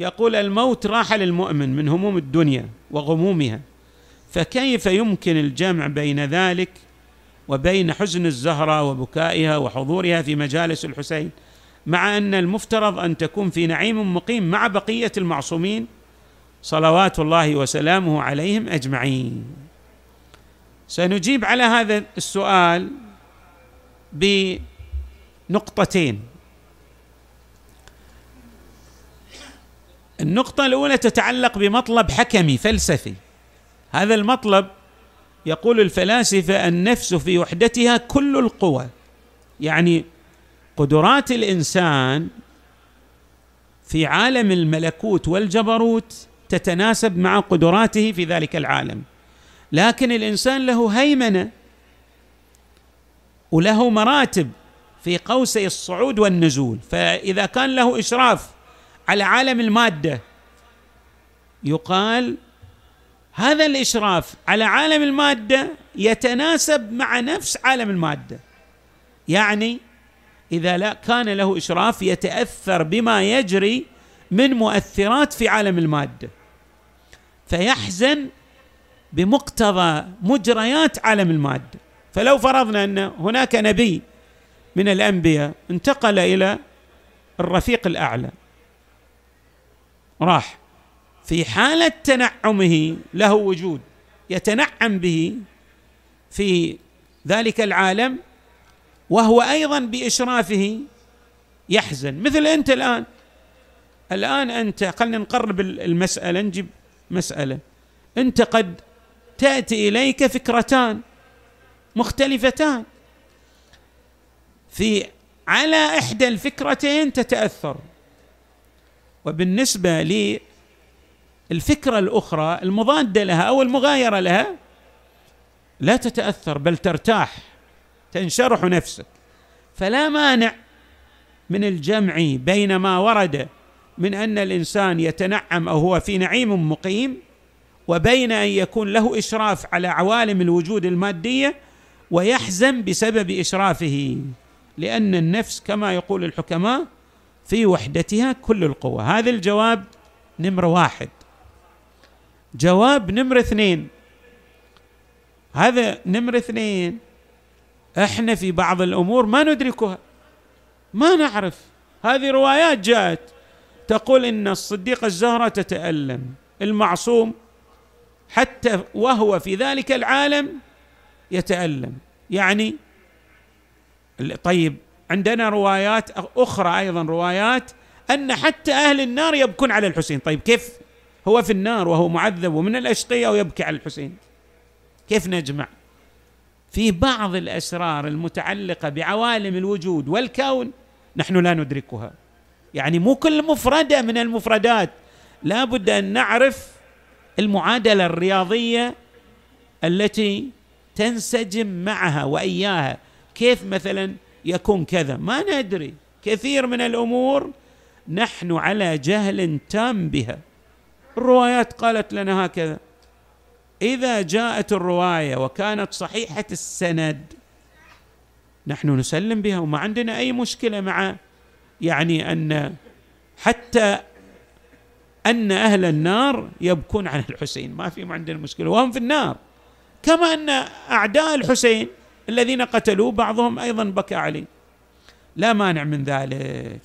يقول الموت راحه للمؤمن من هموم الدنيا وغمومها فكيف يمكن الجمع بين ذلك وبين حزن الزهرة وبكائها وحضورها في مجالس الحسين مع أن المفترض أن تكون في نعيم مقيم مع بقية المعصومين صلوات الله وسلامه عليهم أجمعين؟ سنجيب على هذا السؤال بنقطتين. النقطة الأولى تتعلق بمطلب حكمي فلسفي. هذا المطلب يقول الفلاسفة النفس في وحدتها كل القوى. يعني قدرات الإنسان في عالم الملكوت والجبروت تتناسب مع قدراته في ذلك العالم. لكن الإنسان له هيمنة وله مراتب في قوسي الصعود والنزول. فإذا كان له إشراف على عالم المادة. يقال هذا الإشراف على عالم المادة يتناسب مع نفس عالم المادة. يعني إذا لا كان له إشراف يتأثر بما يجري من مؤثرات في عالم المادة. فيحزن بمقتضى مجريات عالم المادة. فلو فرضنا أن هناك نبي من الأنبياء انتقل إلى الرفيق الأعلى. راح. في حالة تنعمه له وجود يتنعم به في ذلك العالم وهو أيضا بإشرافه يحزن. مثل أنت الآن. الآن أنت خلينا نقرب المسألة نجيب مسألة. أنت قد تأتي إليك فكرتان مختلفتان. في على إحدى الفكرتين تتأثر. وبالنسبة للفكره الأخرى المضادة لها أو المغايرة لها لا تتأثر بل ترتاح تنشرح نفسك. فلا مانع من الجمع بين ما ورد من أن الإنسان يتنعم أو هو في نعيم مقيم وبين أن يكون له إشراف على عوالم الوجود المادية ويحزن بسبب إشرافه. لأن النفس كما يقول الحكماء في وحدتها كل القوة. هذا الجواب نمرة واحد. جواب نمرة اثنين. هذا نمرة اثنين. إحنا في بعض الأمور ما ندركها. ما نعرف. هذه روايات جاءت تقول إن الصديقه الزهراء تتألم. المعصوم حتى وهو في ذلك العالم يتألم. يعني طيب عندنا روايات أخرى أيضا روايات أن حتى أهل النار يبكون على الحسين. طيب كيف؟ هو في النار وهو معذب ومن الأشقياء ويبكي على الحسين. كيف نجمع؟ في بعض الأسرار المتعلقة بعوالم الوجود والكون نحن لا ندركها. يعني مو كل مفردة من المفردات. لا بد أن نعرف المعادلة الرياضية التي تنسجم معها وإياها. كيف مثلا يكون كذا. ما ندري. كثير من الأمور نحن على جهل تام بها. الروايات قالت لنا هكذا. إذا جاءت الرواية وكانت صحيحة السند نحن نسلم بها وما عندنا أي مشكلة مع يعني أن حتى أن أهل النار يبكون على الحسين. ما في عندنا مشكلة. وهم في النار. كما أن أعداء الحسين الذين قتلوه بعضهم أيضا بكى عليه لا مانع من ذلك.